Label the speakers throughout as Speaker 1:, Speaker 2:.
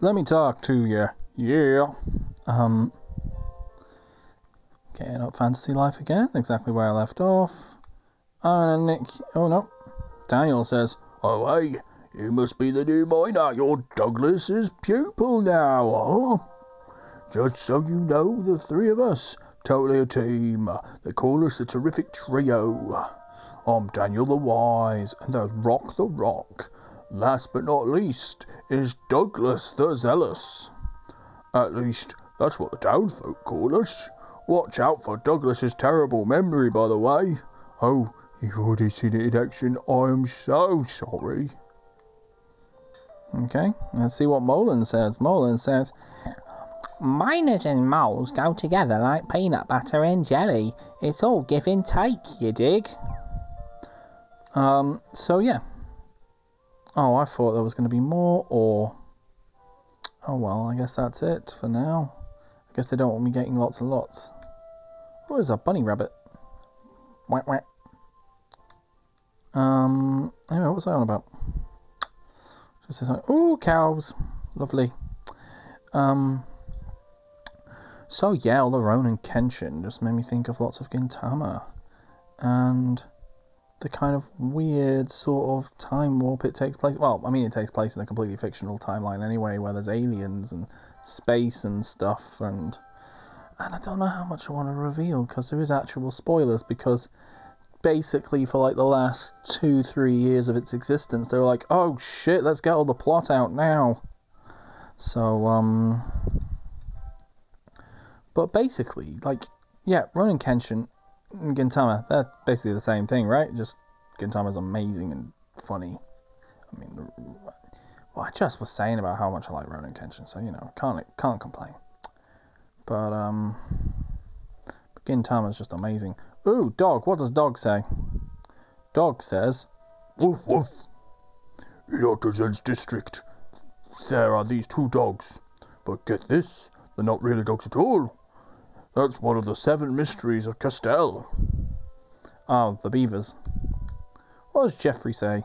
Speaker 1: let me talk to you. Yeah. Um. Getting up fantasy life again, exactly where I left off. And Nick. Oh no. Daniel says,
Speaker 2: Oh, hey, you must be the new miner. You're Douglas's pupil now, huh? Just so you know, the three of us, totally a team. They call us the Terrific Trio. I'm Daniel the Wise, and there's Rock the Rock. Last but not least is Douglas the Zealous. At least, that's what the townfolk call us. Watch out for Douglas's terrible memory, by the way. Oh, you've already seen it in action. I am so sorry.
Speaker 1: Okay, let's see what Molan says. Molan says,
Speaker 3: Miners and moles go together like peanut butter and jelly. It's all give and take, you dig?
Speaker 1: Um, so yeah. Oh, I thought there was going to be more, or. Oh well, I guess that's it for now. I guess they don't want me getting lots and lots. Oh, there's a bunny rabbit. Whack whack. Um, anyway, what was I on about? Oh, cows. Lovely. Um, so yeah, all the Rurouni Kenshin just made me think of lots of Gintama. And the kind of weird sort of time warp it takes place. Well, I mean, it takes place in a completely fictional timeline anyway, where there's aliens and space and stuff, and and I don't know how much I want to reveal because there is actual spoilers. Because basically, for like the last two, three years of its existence, they were like, "Oh shit, let's get all the plot out now." So, um, but basically, like, yeah, Rurouni Kenshin Gintama, they're basically the same thing, right? Just Gintama's amazing and funny. I mean, well, I just was saying about how much I like Rurouni Kenshin, so you know, can't can't complain. But um, Gintama's just amazing. Ooh, dog. What does dog say? Dog says,
Speaker 2: "Woof woof." In Dr. Zen's district, there are these two dogs, but get this, they're not really dogs at all. That's one of the seven mysteries of Castele.
Speaker 1: Oh, the beavers. What does Geoffrey say?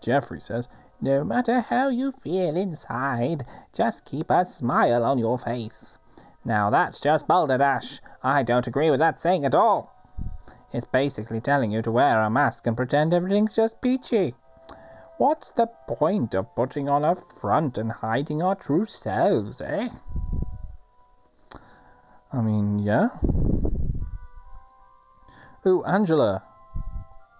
Speaker 1: "Geoffrey says,
Speaker 3: No matter how you feel inside, just keep a smile on your face. Now that's just balderdash. I don't agree with that saying at all. It's basically telling you to wear a mask and pretend everything's just peachy. What's the point of putting on a front and hiding our true selves, eh?
Speaker 1: I mean, yeah. Ooh, Angela.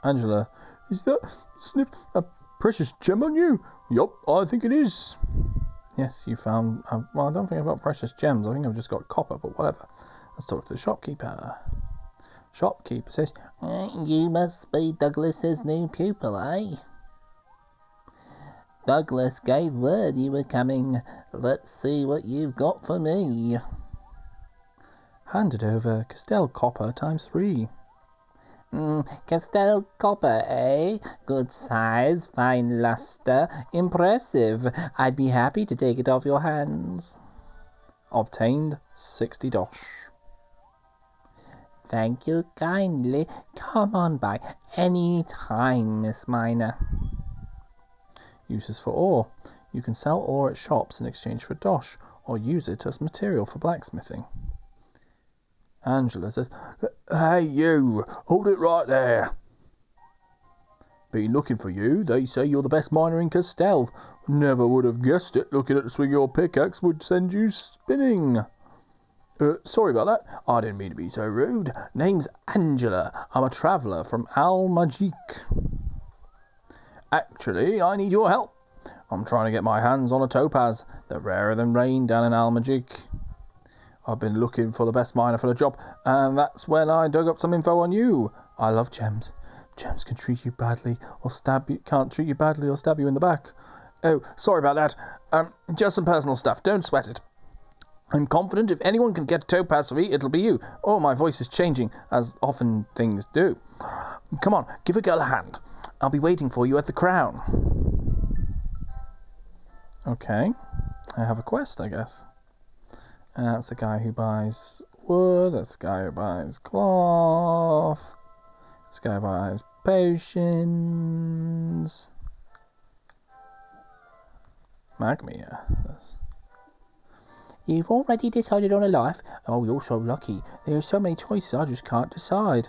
Speaker 1: Angela, is that snip a precious gem on you?
Speaker 2: Yup, I think it is.
Speaker 1: Yes, you found. Uh, well, I don't think I've got precious gems. I think I've just got copper, but whatever. Let's talk to the shopkeeper. Shopkeeper says,
Speaker 3: You must be Douglas's new pupil, eh? Douglas gave word you were coming. Let's see what you've got for me.
Speaker 1: Handed over Castele copper times three.
Speaker 3: Mm, Castele copper, eh? Good size, fine luster, impressive. I'd be happy to take it off your hands.
Speaker 1: Obtained 60 dosh.
Speaker 3: Thank you kindly. Come on by any time, Miss Miner.
Speaker 1: Uses for ore. You can sell ore at shops in exchange for dosh, or use it as material for blacksmithing. Angela says,
Speaker 2: Hey, you, hold it right there. Been looking for you. They say you're the best miner in Castele. Never would have guessed it. Looking at the swing your pickaxe would send you spinning. Uh, sorry about that. I didn't mean to be so rude. Name's Angela. I'm a traveller from Al Maajik. Actually, I need your help. I'm trying to get my hands on a topaz. They're rarer than rain down in Al Maajik. I've been looking for the best miner for the job, and that's when I dug up some info on you. I love gems. Gems can treat you badly or stab you. Can't treat you badly or stab you in the back. Oh, sorry about that. Um, just some personal stuff. Don't sweat it. I'm confident if anyone can get a topaz for me, it'll be you. Oh, my voice is changing, as often things do. Come on, give a girl a hand. I'll be waiting for you at the crown.
Speaker 1: Okay. I have a quest, I guess. And that's the guy who buys wood, that's the guy who buys cloth, this guy buys potions. Magmia.
Speaker 3: You've already decided on a life? Oh, you're so lucky. There are so many choices, I just can't decide.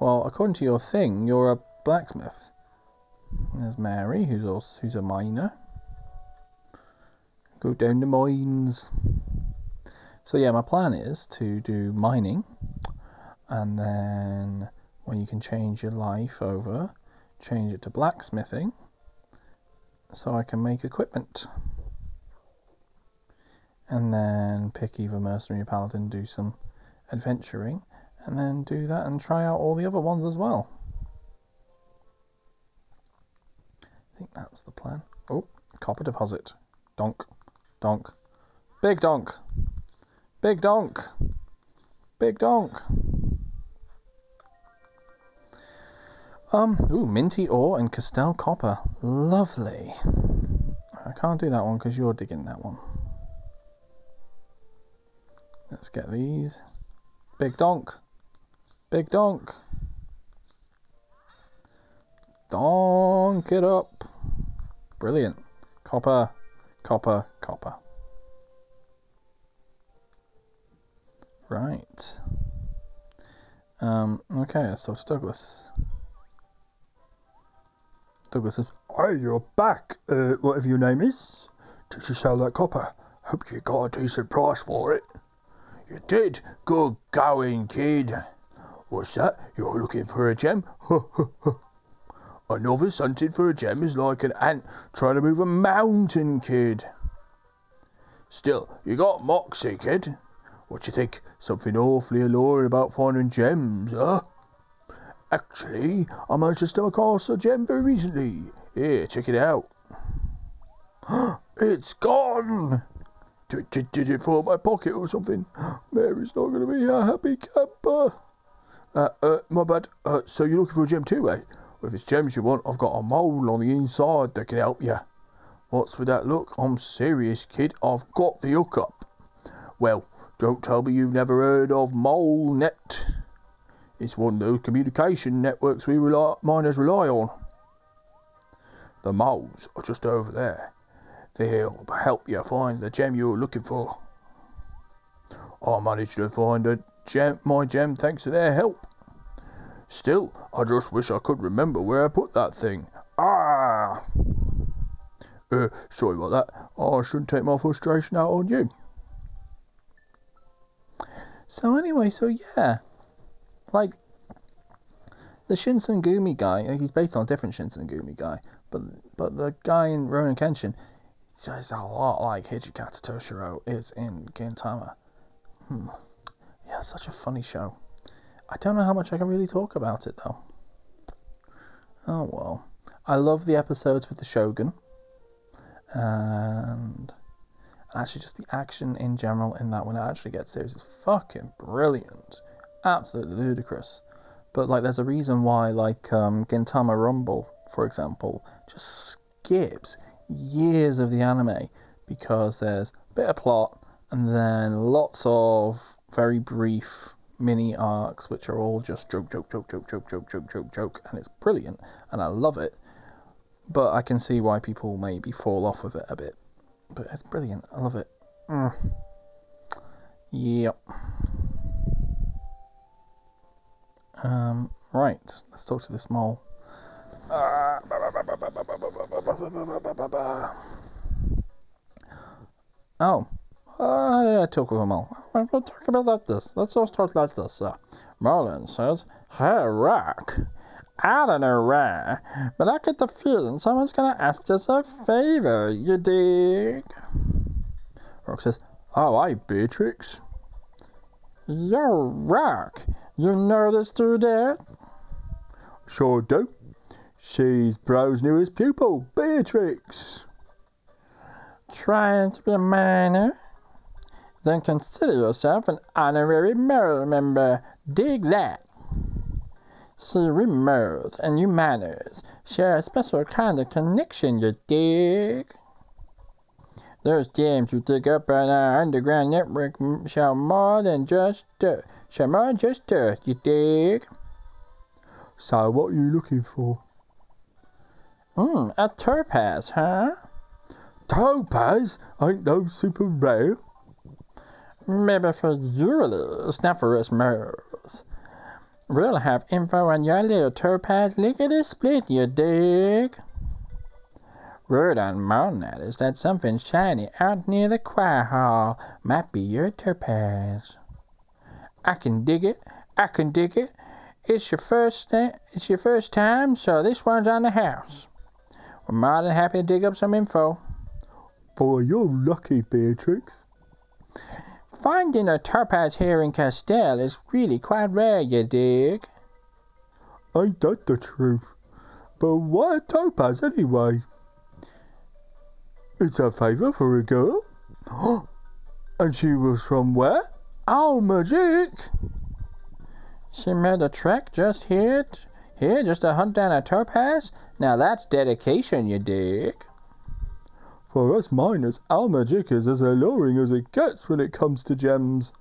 Speaker 1: Well, according to your thing, you're a blacksmith. There's Mary, who's also who's a miner. Go down the mines. So yeah, my plan is to do mining, and then when you can change your life over, change it to blacksmithing, so I can make equipment. And then pick either mercenary paladin, do some adventuring, and then do that and try out all the other ones as well. I think that's the plan. Oh, copper deposit. Donk. Donk. Big donk. Big donk. Big donk. Um, ooh, minty ore and Castele copper. Lovely. I can't do that one because you're digging that one. Let's get these. Big donk. Big donk. Donk it up. Brilliant. Copper, copper, copper. Right. Um, okay, so it's Douglas. Douglas says,
Speaker 2: Hey, you're back, uh, whatever your name is. Did you sell that copper? Hope you got a decent price for it. You did? Good going, kid. What's that? You're looking for a gem? a novice hunting for a gem is like an ant trying to move a mountain, kid. Still, you got moxie, kid. What you think? Something awfully alluring about finding gems, huh? Actually, I managed to stumble across a gem very recently. Here, check it out. it's gone! Did, it fall in my pocket or something? Mary's not going to be a happy camper. Uh, uh, my bad. Uh, so you're looking for a gem too, eh? Well, if it's gems you want, I've got a mole on the inside that can help you. What's with that look? I'm serious, kid. I've got the hook up." Well, don't tell me you've never heard of MoleNet. It's one of those communication networks we rely, miners rely on. The moles are just over there. They'll help you find the gem you're looking for. I managed to find a gem, my gem thanks to their help. Still, I just wish I could remember where I put that thing. Ah! Uh, sorry about that. I shouldn't take my frustration out on you.
Speaker 1: So anyway, so yeah, like the Shinsengumi guy. He's based on a different Shinsengumi guy, but but the guy in Rurouni Kenshin, he's a lot like Hijikata Toshiro is in Gintama. Hmm. Yeah, such a funny show. I don't know how much I can really talk about it though. Oh well. I love the episodes with the Shogun. And actually just the action in general in that when it actually gets serious is fucking brilliant. Absolutely ludicrous. But like there's a reason why like um, Gintama Rumble, for example, just skips years of the anime because there's a bit of plot and then lots of very brief mini arcs which are all just joke joke joke joke joke joke joke joke joke and it's brilliant and I love it. But I can see why people maybe fall off of it a bit. But it's brilliant. I love it. Mm. Yep. Um, right, let's talk to this mole. Oh, uh, I talk with a mole. We'll talk about like this. Let's all talk like this. Uh, Merlin says, Hey, Rock. I don't know why, but I get the feeling someone's gonna ask us a favor, you dig? Rock says, Oh, hi, Beatrix. Yo, Rock, you know this dudette?
Speaker 2: Sure do. She's Bro's newest pupil, Beatrix.
Speaker 3: Trying to be a miner? Then consider yourself an honorary member. Dig that. See, we Merles and you Manners share a special kind of connection, you dig? Those gems you dig up on our underground network shall more than just dirt. Shall more than just dirt, you dig?
Speaker 2: So, what are you looking for?
Speaker 3: Hmm, a topaz, huh?
Speaker 2: Topaz ain't no super rare.
Speaker 1: Maybe for yours, not for us moles. We'll have info on your little topaz lickety split, you dig? Word on MoleNet is that something shiny out near the choir hall might be your topaz. I can dig it. I can dig it. It's your first it's your first time, so this one's on the house. We're more than happy to dig up some info.
Speaker 2: Boy, you're lucky, Beatrix.
Speaker 1: Finding a topaz here in Castele is really quite rare, you dig?
Speaker 2: Ain't that the truth? But why a topaz anyway? It's a favour for a girl. and she was from where? Oh, magic!
Speaker 1: She made a trek just here, here just to hunt down a topaz? Now that's dedication, you dig?
Speaker 2: For us miners, our magic is as alluring as it gets when it comes to gems.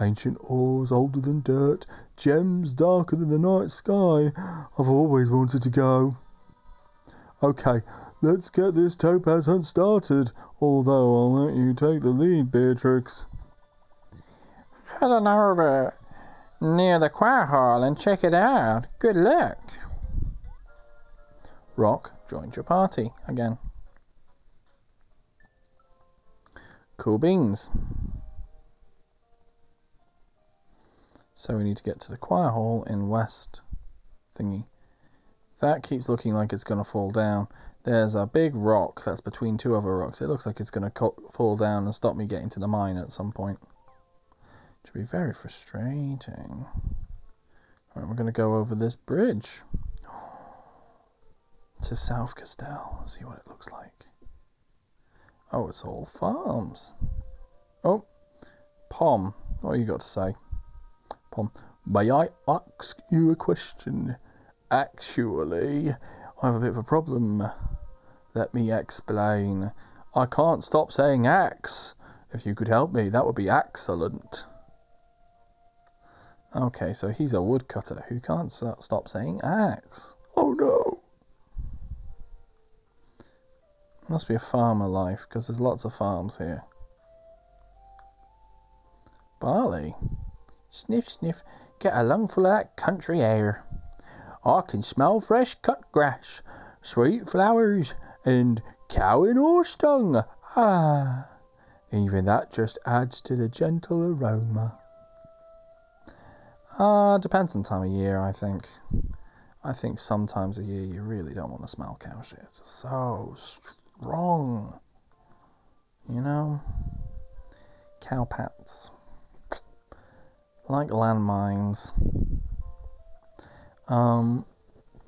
Speaker 2: Ancient ores older than dirt, gems darker than the night sky. I've always wanted to go. Okay, let's get this topaz hunt started, although I'll let you take the lead, Beatrix.
Speaker 1: Head on over near the choir hall and check it out. Good luck. Rock joined your party again. Cool beans. So we need to get to the choir hall in west thingy. That keeps looking like it's going to fall down. There's a big rock that's between two other rocks. It looks like it's going to fall down and stop me getting to the mine at some point. Which would be very frustrating. Alright, we're going to go over this bridge to South Castele. See what it looks like. Oh, it's all farms. Oh, Pom, what you got to say? Pom, may I ask you a question? Actually, I have a bit of a problem. Let me explain. I can't stop saying axe. If you could help me, that would be excellent. Okay, so he's a woodcutter who can't stop saying axe.
Speaker 2: Oh no!
Speaker 1: Must be a farmer life, because there's lots of farms here. Barley. Sniff, sniff. Get a lungful of that country air. I can smell fresh cut grass, sweet flowers, and cow and horse dung. Ah, even that just adds to the gentle aroma. Ah, uh, depends on time of year, I think. I think sometimes a year you really don't want to smell cow shit. It's so wrong. You know? Cowpats. Like landmines. Um.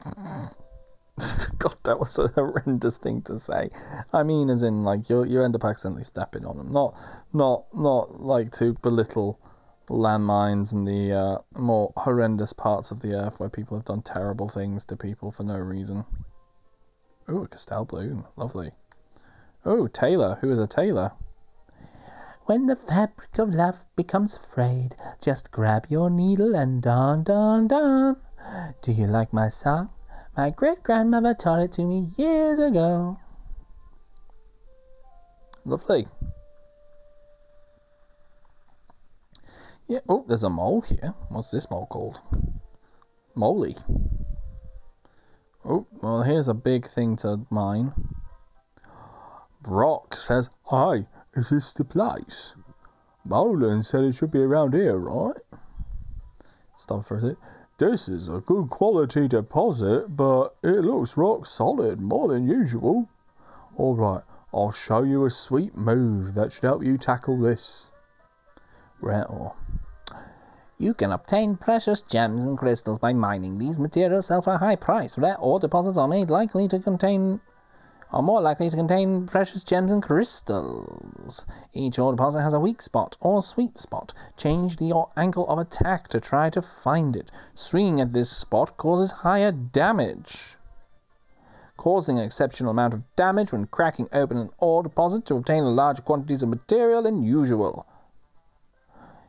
Speaker 1: God, that was a horrendous thing to say. I mean, as in, like you you end up accidentally stepping on them. Not not not like to belittle landmines and the uh, more horrendous parts of the earth where people have done terrible things to people for no reason. Ooh, a Castele balloon. Lovely. Oh, Taylor. Who is a tailor?
Speaker 3: When the fabric of love becomes frayed, just grab your needle and darn, darn, darn. Do you like my song? My great grandmother taught it to me years ago.
Speaker 1: Lovely. Yeah, oh, there's a mole here. What's this mole called? Moly. Oh, well, here's a big thing to mine. Brock says,
Speaker 2: Hi, is this the place? Molan said it should be around here, right?
Speaker 1: Stop for a sec.
Speaker 2: This is a good quality deposit, but it looks rock solid, more than usual. Alright, I'll show you a sweet move that should help you tackle this.
Speaker 1: Rattle. Oh.
Speaker 3: You can obtain precious gems and crystals by mining. These materials sell for a high price. Rare ore deposits are made likely to contain are more likely to contain precious gems and crystals. Each ore deposit has a weak spot or sweet spot. Change the angle of attack to try to find it. Swinging at this spot causes higher damage. Causing an exceptional amount of damage when cracking open an ore deposit to obtain larger quantities of material than usual.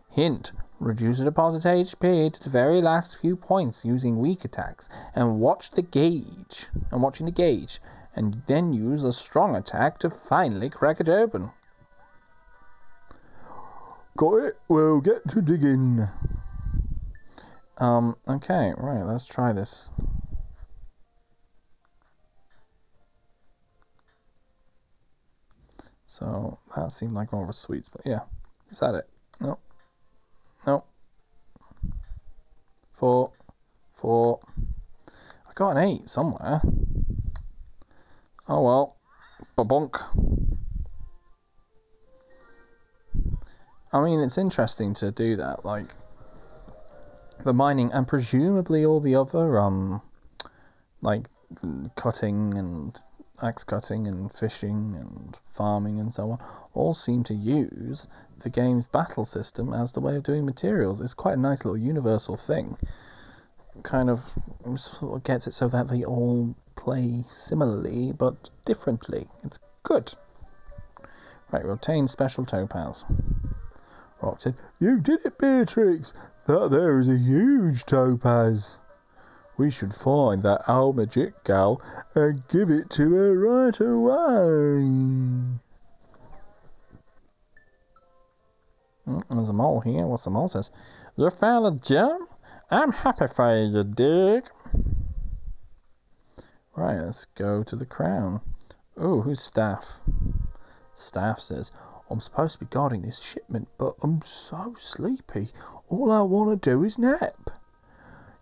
Speaker 3: Hint Reduce the deposit HP to the very last few points using weak attacks, and watch the gauge, and watching the gauge, and then use a strong attack to finally crack it open.
Speaker 2: Got it? We'll get to digging.
Speaker 1: Um, okay, right, let's try this. So that seemed like more of a sweet spot. Yeah. Is that it? No. No. Four. Four. I got an eight somewhere. Oh well. Babonk. I mean, it's interesting to do that. Like, the mining and presumably all the other, um, like, cutting and axe cutting and fishing and farming and so on all seem to use the game's battle system as the way of doing materials. It's quite a nice little universal thing. Kind of gets it so that they all play similarly but differently. It's good. Right, we obtain special topaz. Rock said, You did it, Beatrix! That there is a huge topaz. We should find that Al Maajik gal and give it to her right away. There's a mole here. What's the mole says? You found a gem? I'm happy for you, dig. Right, let's go to the crown. Oh, who's staff? Staff says, I'm supposed to be guarding this shipment, but I'm so sleepy. All I want to do is nap.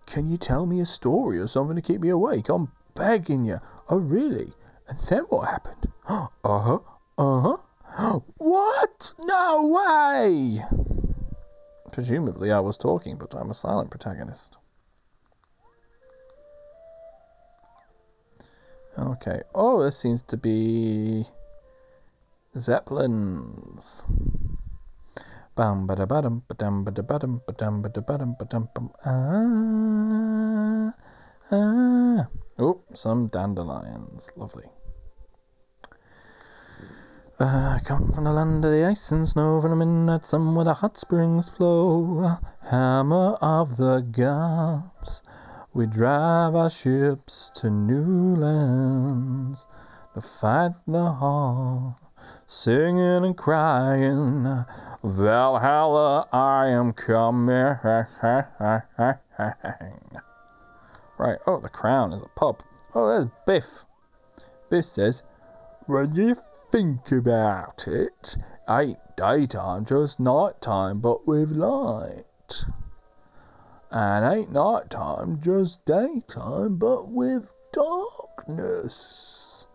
Speaker 1: Can you tell me a story or something to keep me awake? I'm begging you. Oh, really? And then what happened? Uh huh. Uh huh. What? No way! Presumably, I was talking, but I'm a silent protagonist. Okay. Oh, this seems to be Zeppelins. Bum ba da ba dum ba dum ba da ba dum ba dum ba da ba dum ba dum bum. Ah, ah. Oh, some dandelions. Lovely. I come from the land of the ice and snow, from the midnight sun where the hot springs flow. Hammer of the gods, we drive our ships to new lands to fight the hard, singing and crying. Valhalla, I am coming. Right, oh, the crown is a pub. Oh, there's Biff. Biff says, you think about it, ain't daytime just nighttime, but with light. And ain't nighttime just daytime, but with darkness.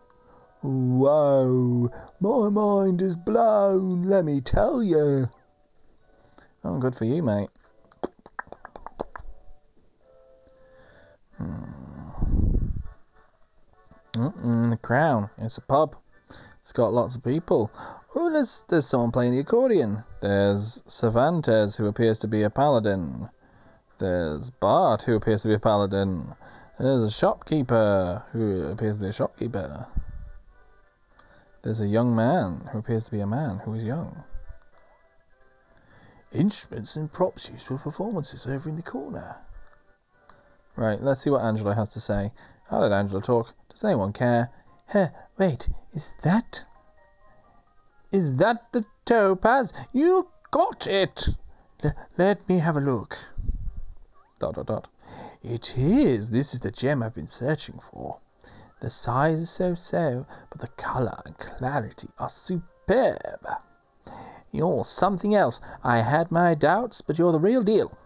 Speaker 1: Whoa, my mind is blown, let me tell you. Oh, good for you, mate. Hmm. Mm-mm, the Crown. It's a pub. It's got lots of people. Oh, there's there's someone playing the accordion. There's Cervantes, who appears to be a paladin. There's Bart, who appears to be a paladin. There's a shopkeeper, who appears to be a shopkeeper. There's a young man, who appears to be a man who is young. Instruments and props used for performances over in the corner. Right, let's see what Angela has to say. How did Angela talk? Does anyone care? Huh, wait, is that. Is that the topaz? You got it! L- let me have a look. Dot dot dot. It is. This is the gem I've been searching for. The size is so so, but the colour and clarity are superb. You're something else. I had my doubts, but you're the real deal.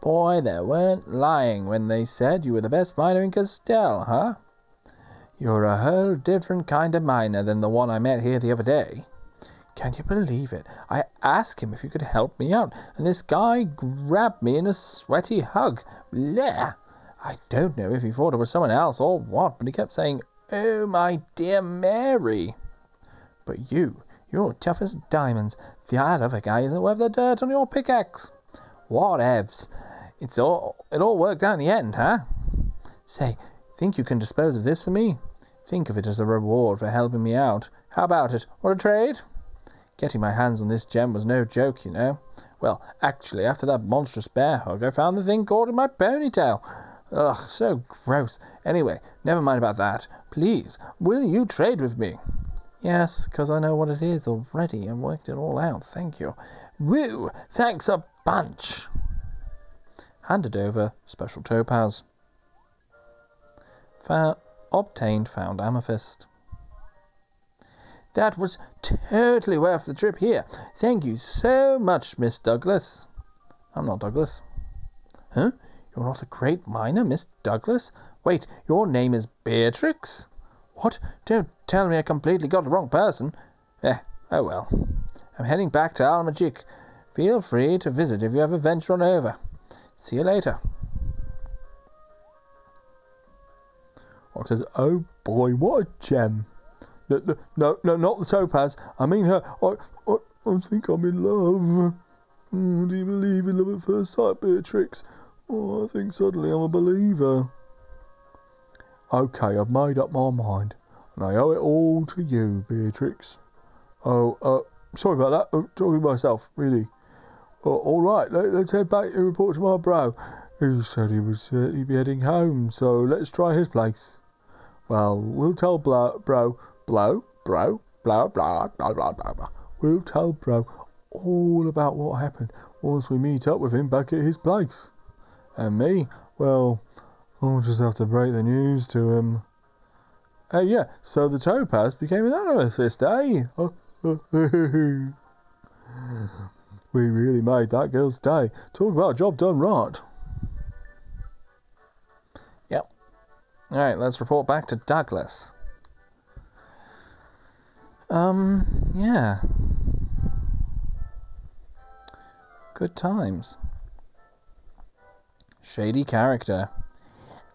Speaker 1: Boy, they weren't lying when they said you were the best miner in Castele, huh? You're a whole different kind of miner than the one I met here the other day. Can you believe it? I asked him if he could help me out, and this guy grabbed me in a sweaty hug. Bleh! I don't know if he thought it was someone else or what, but he kept saying, Oh, my dear Mary. But you, you're tough as diamonds. The other guy isn't worth the dirt on your pickaxe. Whatevs. It's all it all worked out in the end, huh? Say, think you can dispose of this for me? Think of it as a reward for helping me out. How about it? Want a trade? Getting my hands on this gem was no joke, you know. Well, actually, after that monstrous bear hug, I found the thing caught in my ponytail. Ugh, so gross. Anyway, never mind about that. Please, will you trade with me? Yes, because I know what it is already. I worked it all out. Thank you. Woo! Thanks a bunch. Handed over special topaz. Fa- obtained found amethyst. That was totally worth the trip here. Thank you so much, Miss Douglas. I'm not Douglas. Huh? You're not a great miner, Miss Douglas? Wait, your name is Beatrix? What? Don't tell me I completely got the wrong person. Eh, oh well. I'm heading back to Al Maajik. Feel free to visit if you ever venture on over. See you later.
Speaker 2: Says, "Oh boy, what a gem! No, no, no, no not the topaz. I mean her. I, I, I think I'm in love. Oh, do you believe in love at first sight, Beatrix? Oh, I think suddenly I'm a believer. Okay, I've made up my mind, and I owe it all to you, Beatrix. Oh, uh, sorry about that. I'm talking to myself, really. Uh, all right, let, us head back and report to my bro. He said he was uh, he'd be heading home, so let's try his place. Well, we'll tell bro, bro, blow, bro, blah, blah, blah, blah, blah, blah. We'll tell bro all about what happened once we meet up with him back at his place. And me, well, I'll just have to break the news to him. Hey, yeah, so the topaz became an amethyst, eh? we really made that girl's day. Talk about job done right.
Speaker 1: Alright, let's report back to Douglas. Um, yeah. Good times. Shady character.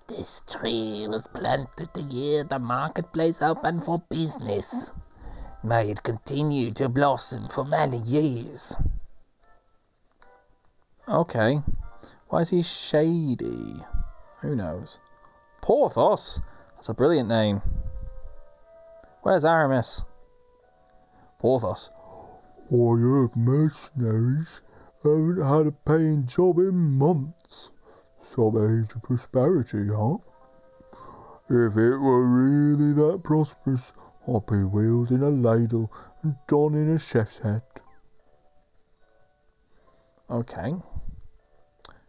Speaker 3: This tree was planted the year the marketplace opened for business. May it continue to blossom for many years.
Speaker 1: Okay. Why is he shady? Who knows? Porthos? That's a brilliant name. Where's Aramis? Porthos.
Speaker 2: Why, you mercenaries haven't had a paying job in months. Some age of prosperity, huh? If it were really that prosperous, I'd be wielding a ladle and donning a chef's hat.
Speaker 1: Okay.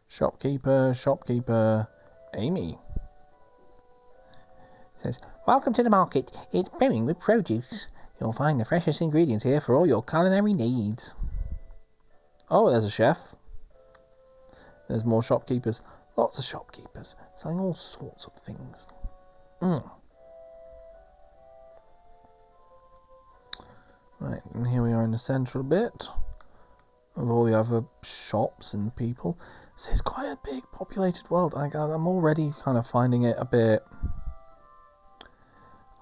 Speaker 1: Shopkeeper, shopkeeper, Amy.
Speaker 3: Says, Welcome to the market. It's brimming with produce. You'll find the freshest ingredients here for all your culinary needs.
Speaker 1: Oh, there's a chef. There's more shopkeepers. Lots of shopkeepers selling all sorts of things. Mm. Right, and here we are in the central bit of all the other shops and people. So it's quite a big populated world. I, I'm already kind of finding it a bit.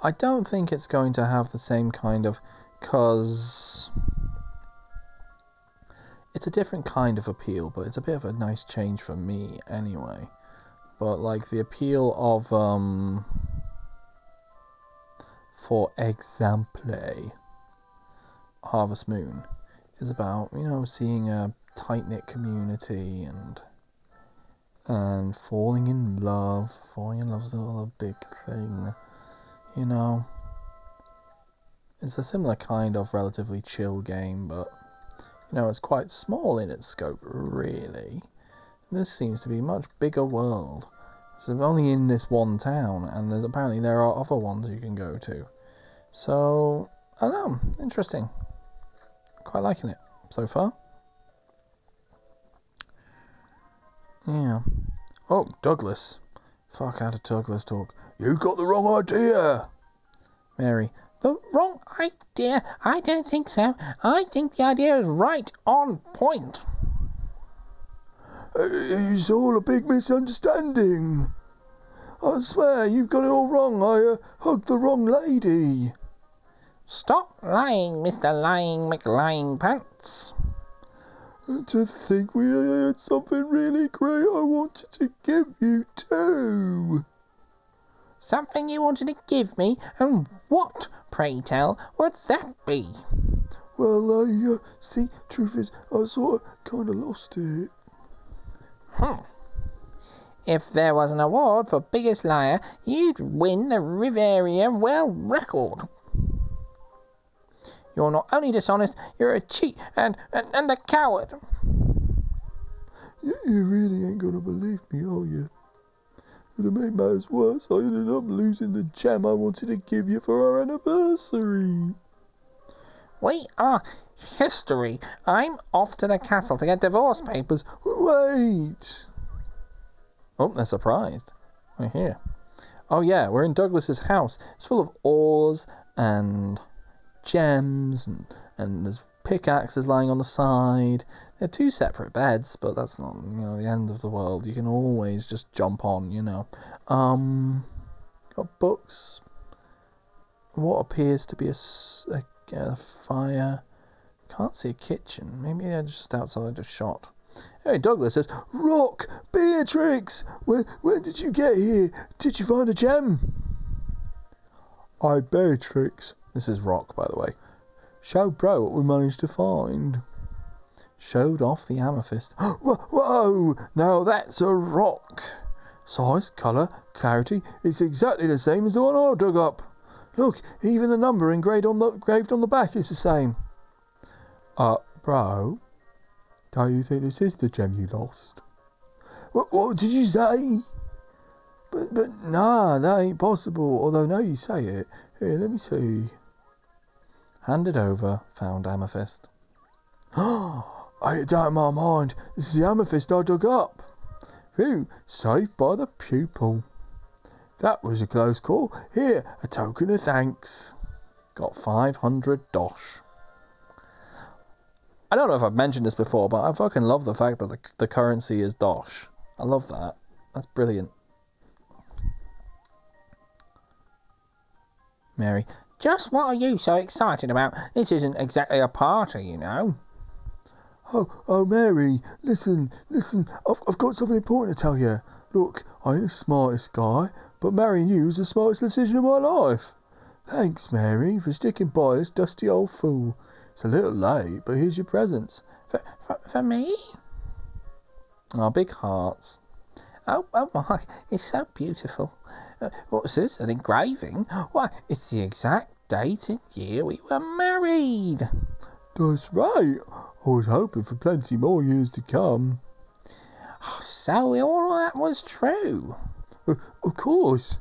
Speaker 1: I don't think it's going to have the same kind of. Because it's a different kind of appeal, but it's a bit of a nice change for me anyway. But like the appeal of um for example Harvest Moon is about, you know, seeing a tight knit community and and falling in love. Falling in love is a big thing. You know. It's a similar kind of relatively chill game, but you know, it's quite small in its scope, really. This seems to be a much bigger world. It's only in this one town, and there's, apparently there are other ones you can go to. So, I don't know, interesting. Quite liking it so far. Yeah. Oh, Douglas. Fuck out of Douglas talk.
Speaker 2: You got the wrong idea.
Speaker 1: Mary.
Speaker 3: The wrong idea? I don't think so. I think the idea is right on point.
Speaker 2: It's all a big misunderstanding. I swear you've got it all wrong. I uh, hugged the wrong lady.
Speaker 3: Stop lying, Mr. Lying McLying Pants.
Speaker 2: To think we had something really great I wanted to give you too.
Speaker 3: Something you wanted to give me, and what, pray tell, would that be?
Speaker 2: Well, I, uh, see, truth is, I sort of kind of lost it.
Speaker 3: Hmm. If there was an award for biggest liar, you'd win the Reveria World Record. You're not only dishonest, you're a cheat and, and, and a coward.
Speaker 2: You, you really ain't gonna believe me, are you? And to make matters worse, I ended up losing the gem I wanted to give you for our anniversary.
Speaker 3: We are history. I'm off to the castle to get divorce papers.
Speaker 2: Wait!
Speaker 1: Oh, they're surprised. We're here. Oh yeah, we're in Douglas's house. It's full of ores and gems and, and there's pickaxes lying on the side. They're two separate beds, but that's not you know the end of the world. You can always just jump on, you know. Um, got books. What appears to be a fire. Can't see a kitchen. Maybe they're just outside a shot. Hey, Douglas says,
Speaker 2: Rock! Beatrix! When, when did you get here? Did you find a gem? I, Beatrix.
Speaker 1: This is Rock, by the way.
Speaker 2: Show bro what we managed to find.
Speaker 1: Showed off the amethyst.
Speaker 2: Whoa! Now that's a rock. Size, colour, clarity, it's exactly the same as the one I dug up. Look, even the number engraved on the, engraved on the back is the same. Uh, bro, don't you think this is the gem you lost? What, what did you say? But, but, nah, that ain't possible. Although, now you say it. Here, let me see.
Speaker 1: Handed over, found amethyst.
Speaker 2: I doubt in my mind. This is the amethyst I dug up. Phew, saved by the pupil. That was a close call. Here, a token of thanks.
Speaker 1: Got 500 dosh. I don't know if I've mentioned this before, but I fucking love the fact that the, the currency is dosh. I love that. That's brilliant. Mary,
Speaker 3: Just what are you so excited about? This isn't exactly a party, you know.
Speaker 2: Oh, oh, Mary, listen, listen. I've, I've got something important to tell you. Look, I ain't the smartest guy, but marrying you was the smartest decision of my life. Thanks, Mary, for sticking by this dusty old fool. It's a little late, but here's your presents.
Speaker 3: For, for, me?
Speaker 1: our big hearts.
Speaker 3: Oh, oh my, it's so beautiful. Uh, what's this? An engraving? Why, it's the exact date and year we were married.
Speaker 2: That's right. I was hoping for plenty more years to come.
Speaker 3: So all of that was true.
Speaker 2: Uh, of course.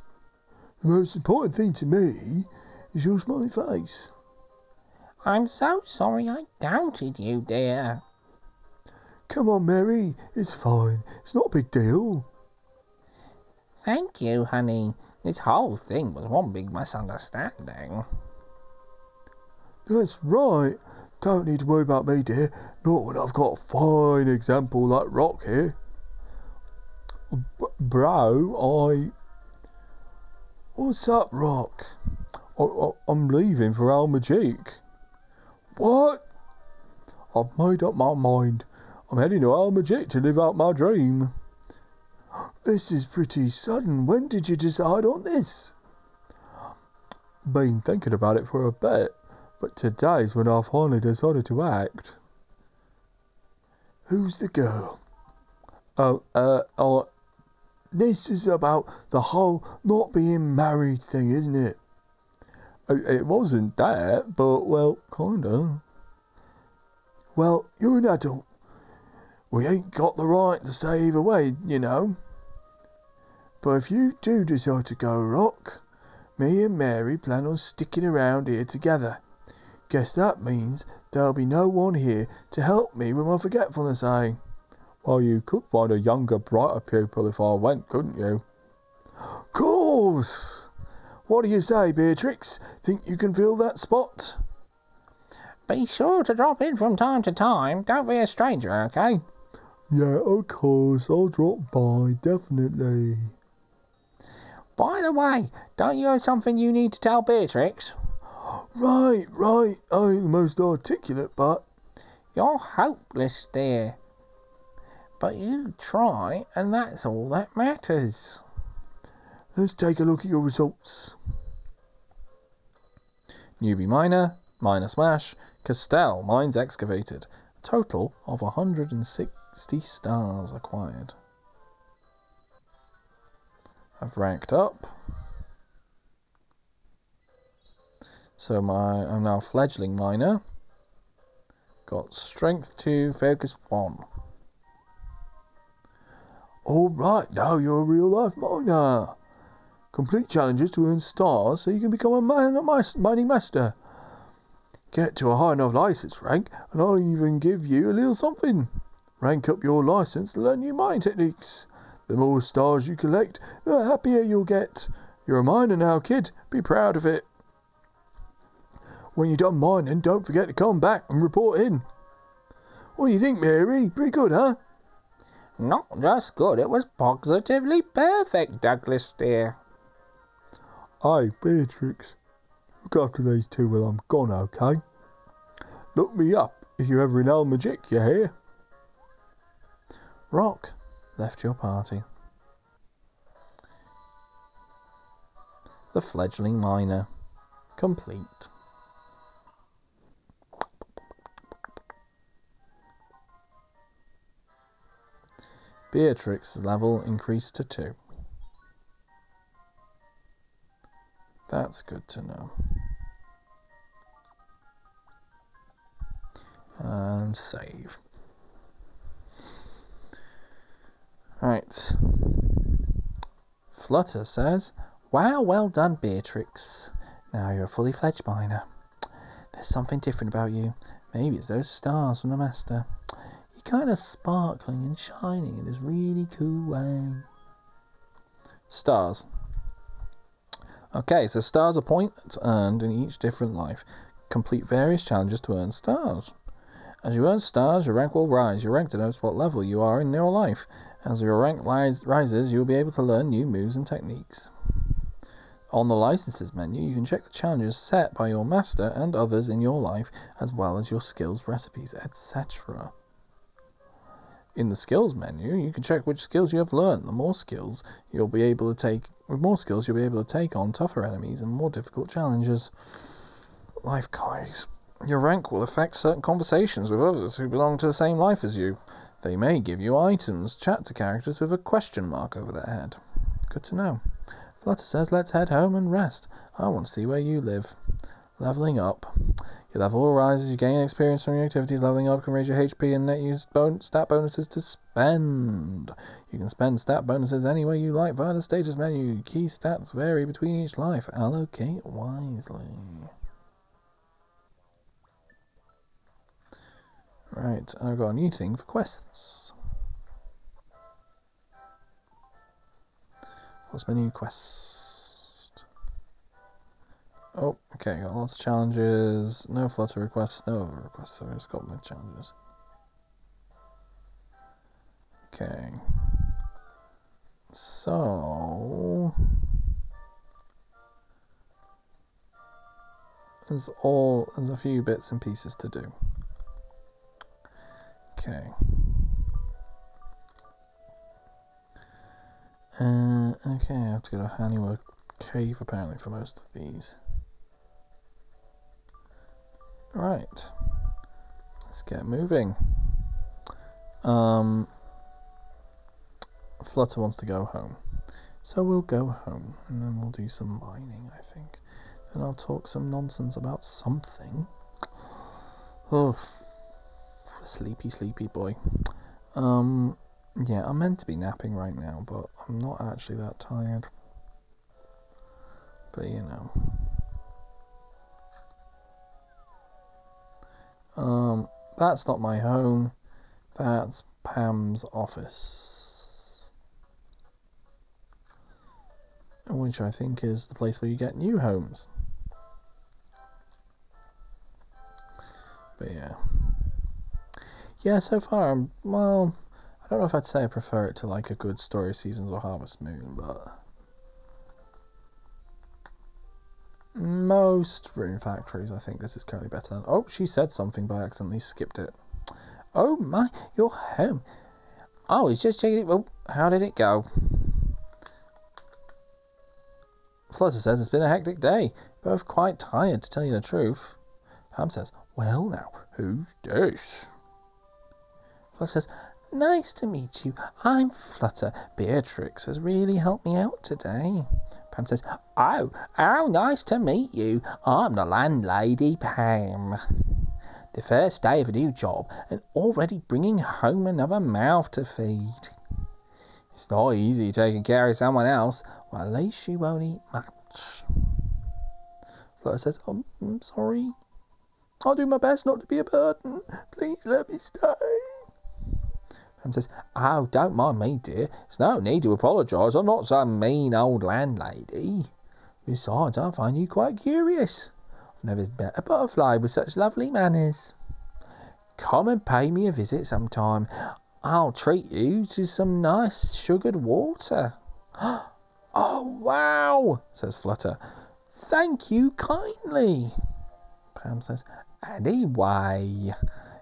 Speaker 2: The most important thing to me is your smiling face.
Speaker 3: I'm so sorry I doubted you, dear.
Speaker 2: Come on, Mary. It's fine. It's not a big deal.
Speaker 3: Thank you, honey. This whole thing was one big misunderstanding.
Speaker 2: That's right. Don't need to worry about me, dear. Not when I've got a fine example like Rock here. B- bro, I. What's up, Rock? I, I'm leaving for Al Maajik. What? I've made up my mind. I'm heading to Al Maajik to live out my dream. This is pretty sudden. When did you decide on this? Been thinking about it for a bit, but today's when I've finally decided to act. Who's the girl? Oh, uh, oh, this is about the whole not being married thing, isn't it? It it wasn't that, but well, kinda. Well, you're an adult. We ain't got the right to say either way, you know. But if you do decide to go rock, me and Mary plan on sticking around here together. Guess that means there'll be no one here to help me with my forgetfulness, eh? Well, you could find a younger, brighter pupil if I went, couldn't you? Course! What do you say, Beatrix? Think you can fill that spot?
Speaker 3: Be sure to drop in from time to time. Don't be a stranger, okay?
Speaker 2: Yeah, of course. I'll drop by, definitely.
Speaker 3: By the way, don't you have something you need to tell Beatrix?
Speaker 2: Right, right. I ain't the most articulate, but
Speaker 3: You're hopeless, dear. But you try, and that's all that matters.
Speaker 2: let's take a look at your results.
Speaker 1: Newbie miner, miner smash, Castele, mines excavated. Total of 160 stars acquired. I've ranked up. So my I'm now fledgling miner. Got strength two, focus one.
Speaker 2: All right, now you're a real life miner. Complete challenges to earn stars so you can become a man, a mining master. Get to a high enough license rank, and I'll even give you a little something. Rank up your license to learn new mining techniques. The more stars you collect, the happier you'll get. You're a miner now, kid. Be proud of it. When you're done mining, don't forget to come back and report in. What do you think, Mary? Pretty good, huh?
Speaker 3: Not just good, it was positively perfect, Douglas dear.
Speaker 2: Hey, Beatrix. Look after these two while I'm gone, okay? Look me up if you're ever in Al Maajik, you hear?
Speaker 1: Rock left your party. The fledgling miner complete. Beatrix's level increased to 2. That's good to know. And save. Right. Flutter says, Wow, well done, Beatrix. Now you're a fully fledged miner. There's something different about you. Maybe it's those stars from the Master. You're kind of sparkling and shining in this really cool way. Stars. Okay, so stars are points earned in each different life. Complete various challenges to earn stars. As you earn stars, your rank will rise. Your rank denotes what level you are in your life. As your rank rise, rises, you will be able to learn new moves and techniques. On the licenses menu, you can check the challenges set by your master and others in your life, as well as your skills, recipes, etc. In the skills menu, you can check which skills you have learned. The more skills you'll be able to take, with more skills you'll be able to take on tougher enemies and more difficult challenges. Life guides. Your rank will affect certain conversations with others who belong to the same life as you. They may give you items, chat to characters with a question mark over their head. Good to know. Flutter says, let's head home and rest. I want to see where you live. Leveling up. Your level will rise as you gain experience from your activities. Leveling up can raise your HP and net you bon- stat bonuses to spend. You can spend stat bonuses any way you like via the status menu. Key stats vary between each life. Allocate wisely. Right, I've got a new thing for quests. What's my new quest? Oh, okay, got lots of challenges. No flutter requests, no other requests, so just got my challenges. Okay. So there's all there's a few bits and pieces to do. Okay. Uh, okay, I have to go to Haniwa Cave apparently for most of these. Right. Let's get moving. Um, Flutter wants to go home. So we'll go home and then we'll do some mining, I think. Then I'll talk some nonsense about something. Oh, sleepy, sleepy boy. Um, yeah, I'm meant to be napping right now, but I'm not actually that tired. But you know. Um, that's not my home. That's Pam's office. Which I think is the place where you get new homes. But yeah. Yeah, so far, I'm, well, I don't know if I'd say I prefer it to like a good story seasons or Harvest Moon, but most Rune Factories, I think this is currently better than. Oh, she said something, but I accidentally skipped it. Oh my, you're home. Oh, I was just checking it. Well, how did it go? Flutter says it's been a hectic day. Both quite tired, to tell you the truth. Pam says, Well, now, who's this? Flutter says, Nice to meet you. I'm Flutter. Beatrix has really helped me out today.
Speaker 3: Pam says, Oh, how nice to meet you. I'm the landlady, Pam. The first day of a new job and already bringing home another mouth to feed. It's not easy taking care of someone else. Well, at least she won't eat much. Flutter says, oh, I'm sorry. I'll do my best not to be a burden. Please let me stay. Pam says, Oh, don't mind me, dear. There's no need to apologise. I'm not some mean old landlady. Besides, I find you quite curious. I've never met a butterfly with such lovely manners. Come and pay me a visit sometime. I'll treat you to some nice sugared water. Oh, wow, says Flutter. Thank you kindly. Pam says, Anyway,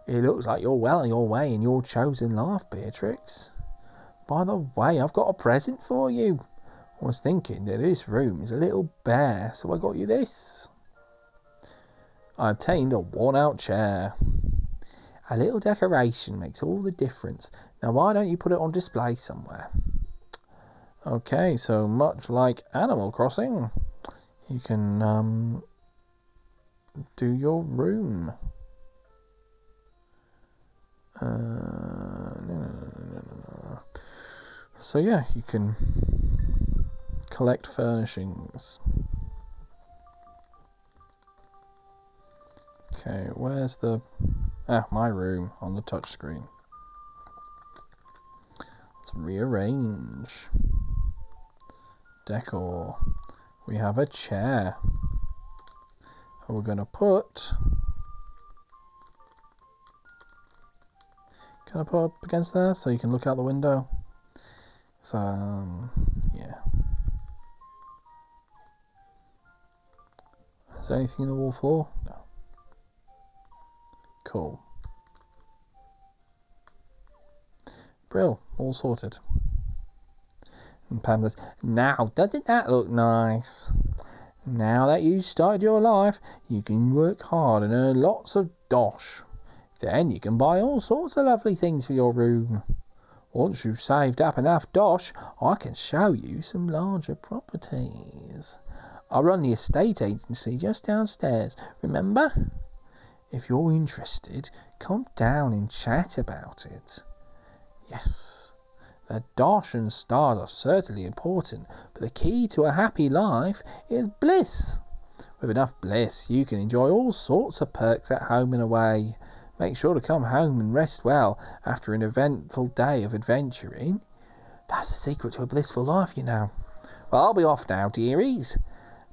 Speaker 3: it looks like you're well on your way in your chosen life, Beatrix. By the way, I've got a present for you. I was thinking that this room is a little bare, so I got you this. I obtained a worn out chair. A little decoration makes all the difference. Now, why don't you put it on display somewhere? Okay, so much like Animal Crossing, you can um, do your room. Uh, no, no, no, so yeah, you can collect furnishings. Okay, where's the ah my room on the touchscreen? Let's rearrange decor. We have a chair. We're going to put. Can I put up against there so you can look out the window? So, um, yeah. Is there anything in the wall floor? No. Cool. Brill, all sorted. And Pam says, Now, doesn't that look nice? Now that you've started your life, you can work hard and earn lots of dosh. Then you can buy all sorts of lovely things for your room. Once you've saved up enough dosh, I can show you some larger properties. I run the estate agency just downstairs, remember? If you're interested, come down and chat about it. Yes, the dosh and stars are certainly important, but the key to a happy life is bliss. With enough bliss, you can enjoy all sorts of perks at home and away. Make sure to come home and rest well after an eventful day of adventuring. That's the secret to a blissful life, you know. Well, I'll be off now, dearies.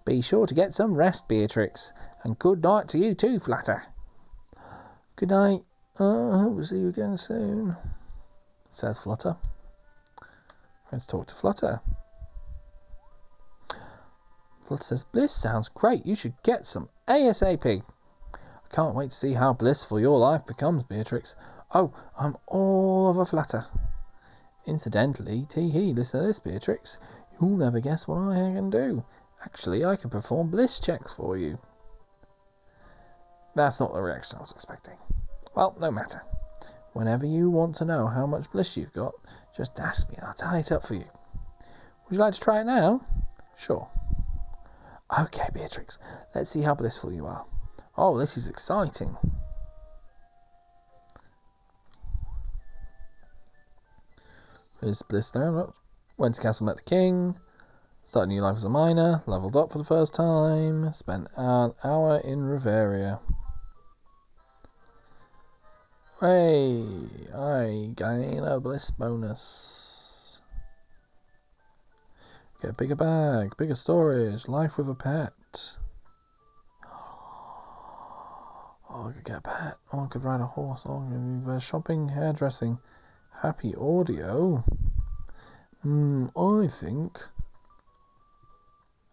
Speaker 3: Be sure to get some rest, Beatrix, and good night to you too, Flutter. Good night. Uh, I hope to see you again soon, says Flutter. Let's talk to Flutter. Flutter says, Bliss sounds great. You should get some ASAP. Can't wait to see how blissful your life becomes, Beatrix. Oh, I'm all of a flutter. Incidentally, tee hee, listen to this, Beatrix. You'll never guess what I can do. Actually, I can perform bliss checks for you. That's not the reaction I was expecting. Well, no matter. Whenever you want to know how much bliss you've got, just ask me and I'll tally it up for you. Would you like to try it now? Sure. Okay, Beatrix, let's see how blissful you are. Oh, this is exciting. There's bliss there. Oh, went to Castele, met the king. Started new life as a miner. Leveled up for the first time. Spent an hour in Reveria. Hey, I gain a bliss bonus. Get bigger bag, bigger storage, life with a pet. Oh, I could get a pet. Oh, I could ride a horse. Oh, I could shopping, hairdressing, happy audio. Hmm, I think.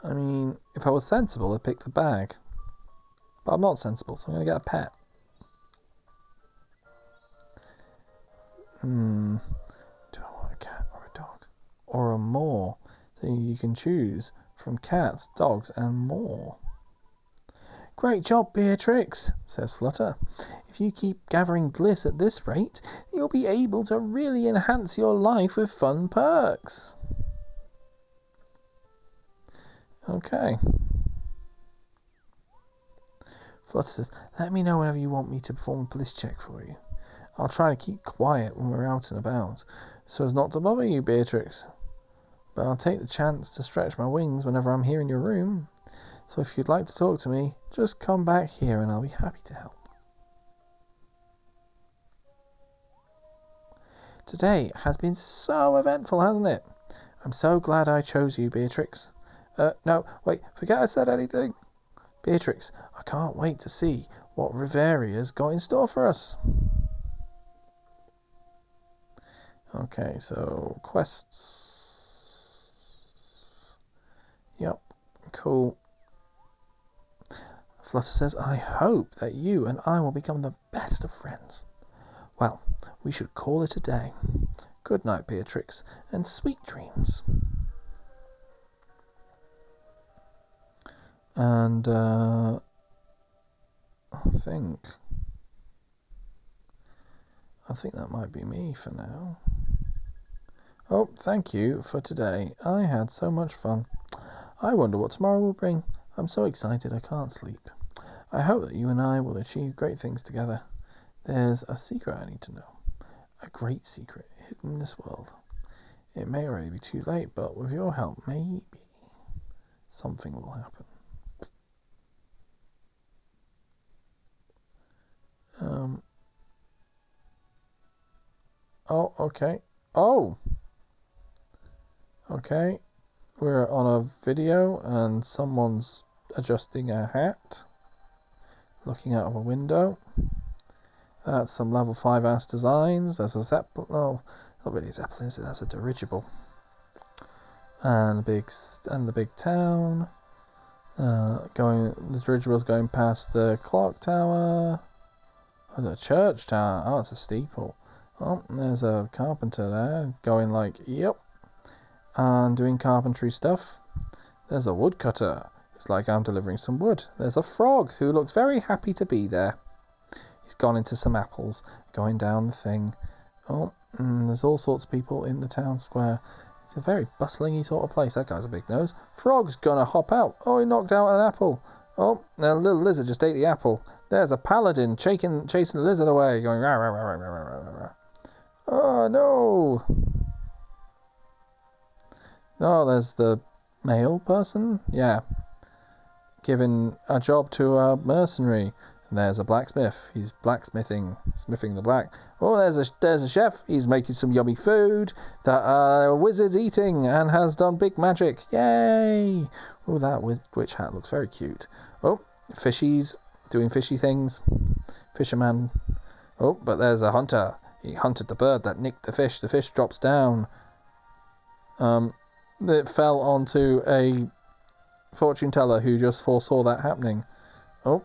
Speaker 3: I mean, if I was sensible, I'd pick the bag. But I'm not sensible, so I'm going to get a pet. Hmm. Do I want a cat or a dog? Or a more? So you can choose from cats, dogs, and more. Great job, Beatrix, says Flutter. If you keep gathering bliss at this rate, you'll be able to really enhance your life with fun perks.
Speaker 1: Okay. Flutter says, Let me know whenever you want me to perform a bliss check for you. I'll try to keep quiet when we're out and about, so as not to bother you, Beatrix. But I'll take the chance to stretch my wings whenever I'm here in your room. So if you'd like to talk to me, just come back here and I'll be happy to help. Today has been so eventful, hasn't it? I'm so glad I chose you, Beatrix. Uh, no, wait, forget I said anything. Beatrix, I can't wait to see what Reveria's got in store for us. Okay, so quests. Yep, cool. Flutter says, I hope that you and I will become the best of friends. Well, we should call it a day. Good night, Beatrix, and sweet dreams. And uh, I think I think that might be me for now. Oh, thank you for today. I had so much fun. I wonder what tomorrow will bring. I'm so excited I can't sleep. I hope that you and I will achieve great things together. There's a secret I need to know. A great secret hidden in this world. It may already be too late, but with your help, maybe something will happen. Um. Oh, okay. Oh! Okay. We're on a video and someone's adjusting a hat. Looking out of a window. That's some level 5 ass designs. There's a Zeppelin. Oh, not really Zeppelin, is it? That's a dirigible. And big and the big town. Uh, going the dirigible's going past the clock tower. Oh, the church tower. Oh, it's a steeple. Oh, there's a carpenter there going like, yep, and doing carpentry stuff. There's a woodcutter. It's like I'm delivering some wood. There's a frog who looks very happy to be there. He's gone into some apples, going down the thing. Oh, mm, there's all sorts of people in the town square. It's a very bustling sort of place. That guy's a big nose. Frog's gonna hop out. Oh, he knocked out an apple. Oh, a little lizard just ate the apple. There's a paladin chasing, chasing the lizard away, going rah, rah, rah, rah, rah, rah, rah. Oh, no. Oh, there's the male person? Yeah. Giving a job to a mercenary. And there's a blacksmith. He's blacksmithing, smithing the black. Oh, there's a there's a chef. He's making some yummy food that a wizard's eating and has done big magic. Yay! Oh, that witch hat looks very cute. Oh, fishies doing fishy things. Fisherman. Oh, but there's a hunter. He hunted the bird that nicked the fish. The fish drops down. Um, it fell onto a fortune teller who just foresaw that happening. Oh.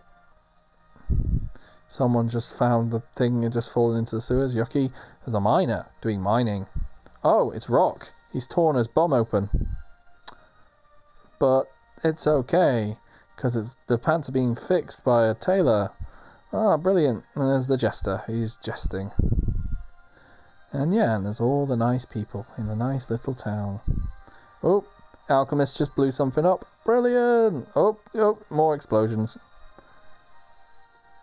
Speaker 1: Someone just found the thing and just fallen into the sewers. Yucky. There's a miner doing mining. Oh, it's Rock. He's torn his bum open. But it's okay, because it's the pants are being fixed by a tailor. Ah, brilliant. And there's the jester. He's jesting. And yeah, and there's all the nice people in the nice little town. Oh, Alchemist just blew something up. Brilliant! Oh, oh, more explosions.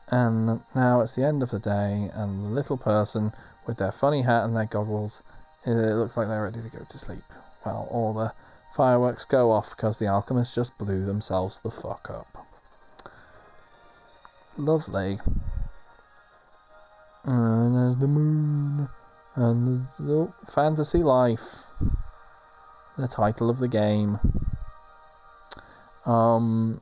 Speaker 1: And now it's the end of the day, and the little person with their funny hat and their goggles, eh, it looks like they're ready to go to sleep. Well, all the fireworks go off because the alchemists just blew themselves the fuck up. Lovely. And there's the moon. And the oh, Fantasy Life the title of the game. Um,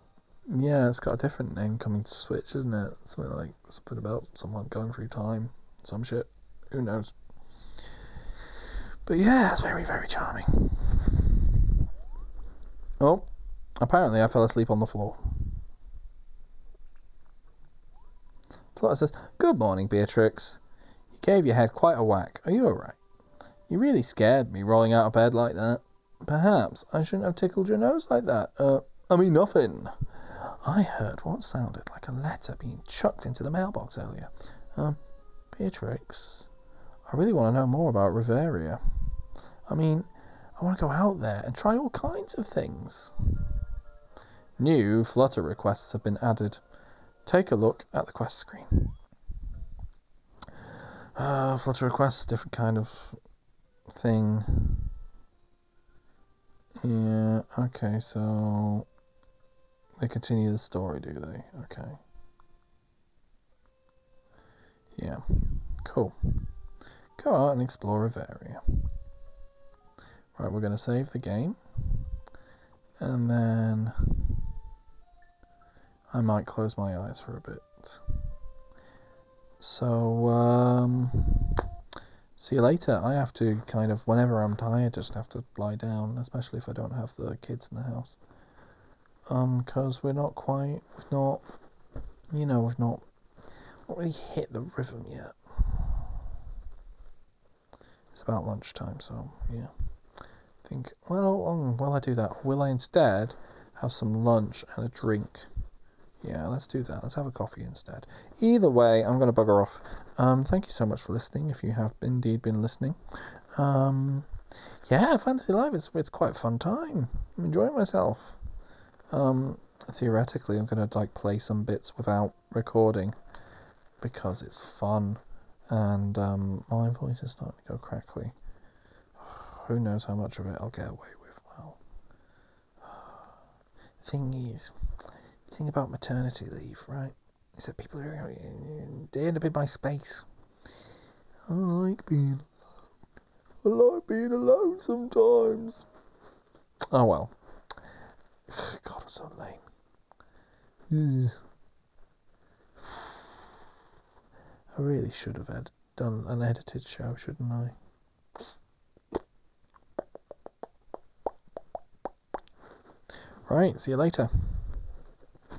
Speaker 1: yeah, it's got a different name coming to Switch, isn't it? Something like something about someone going through time, some shit. Who knows? But yeah, it's very, very charming. Oh, apparently I fell asleep on the floor. Flutter says, Good morning, Beatrix. You gave your head quite a whack. Are you alright? You really scared me rolling out of bed like that. Perhaps I shouldn't have tickled your nose like that. Uh, I mean, nothing. I heard what sounded like a letter being chucked into the mailbox earlier. Um, Beatrix, I really want to know more about Reveria. I mean, I want to go out there and try all kinds of things. New Flutter requests have been added. Take a look at the quest screen. Uh, Flutter requests, different kind of thing. Yeah, okay, so they continue the story, do they? Okay. Yeah, cool. Go out and explore Reveria. Right, we're going to save the game. And then I might close my eyes for a bit. So, um, see you later. I have to kind of, whenever I'm tired, just have to lie down, especially if I don't have the kids in the house. Um, because we're not quite, we've not, you know, we've not, not really hit the rhythm yet. It's about lunchtime, so yeah. Think, well, um, while I do that, will I instead have some lunch and a drink? Yeah, let's do that. Let's have a coffee instead. Either way, I'm going to bugger off. Um, thank you so much for listening. If you have indeed been listening, um, yeah, Fantasy Life is it's quite a fun time. I'm enjoying myself. Um, theoretically, I'm going to like play some bits without recording because it's fun, and um, my voice is starting to go crackly. Who knows how much of it I'll get away with? Well, thing is thing about maternity leave, right, is that people are they end up in my space. I like being alone. I like being alone sometimes. Oh well. God, I'm so lame. I really should have had done an edited show, shouldn't I? Right, see you later.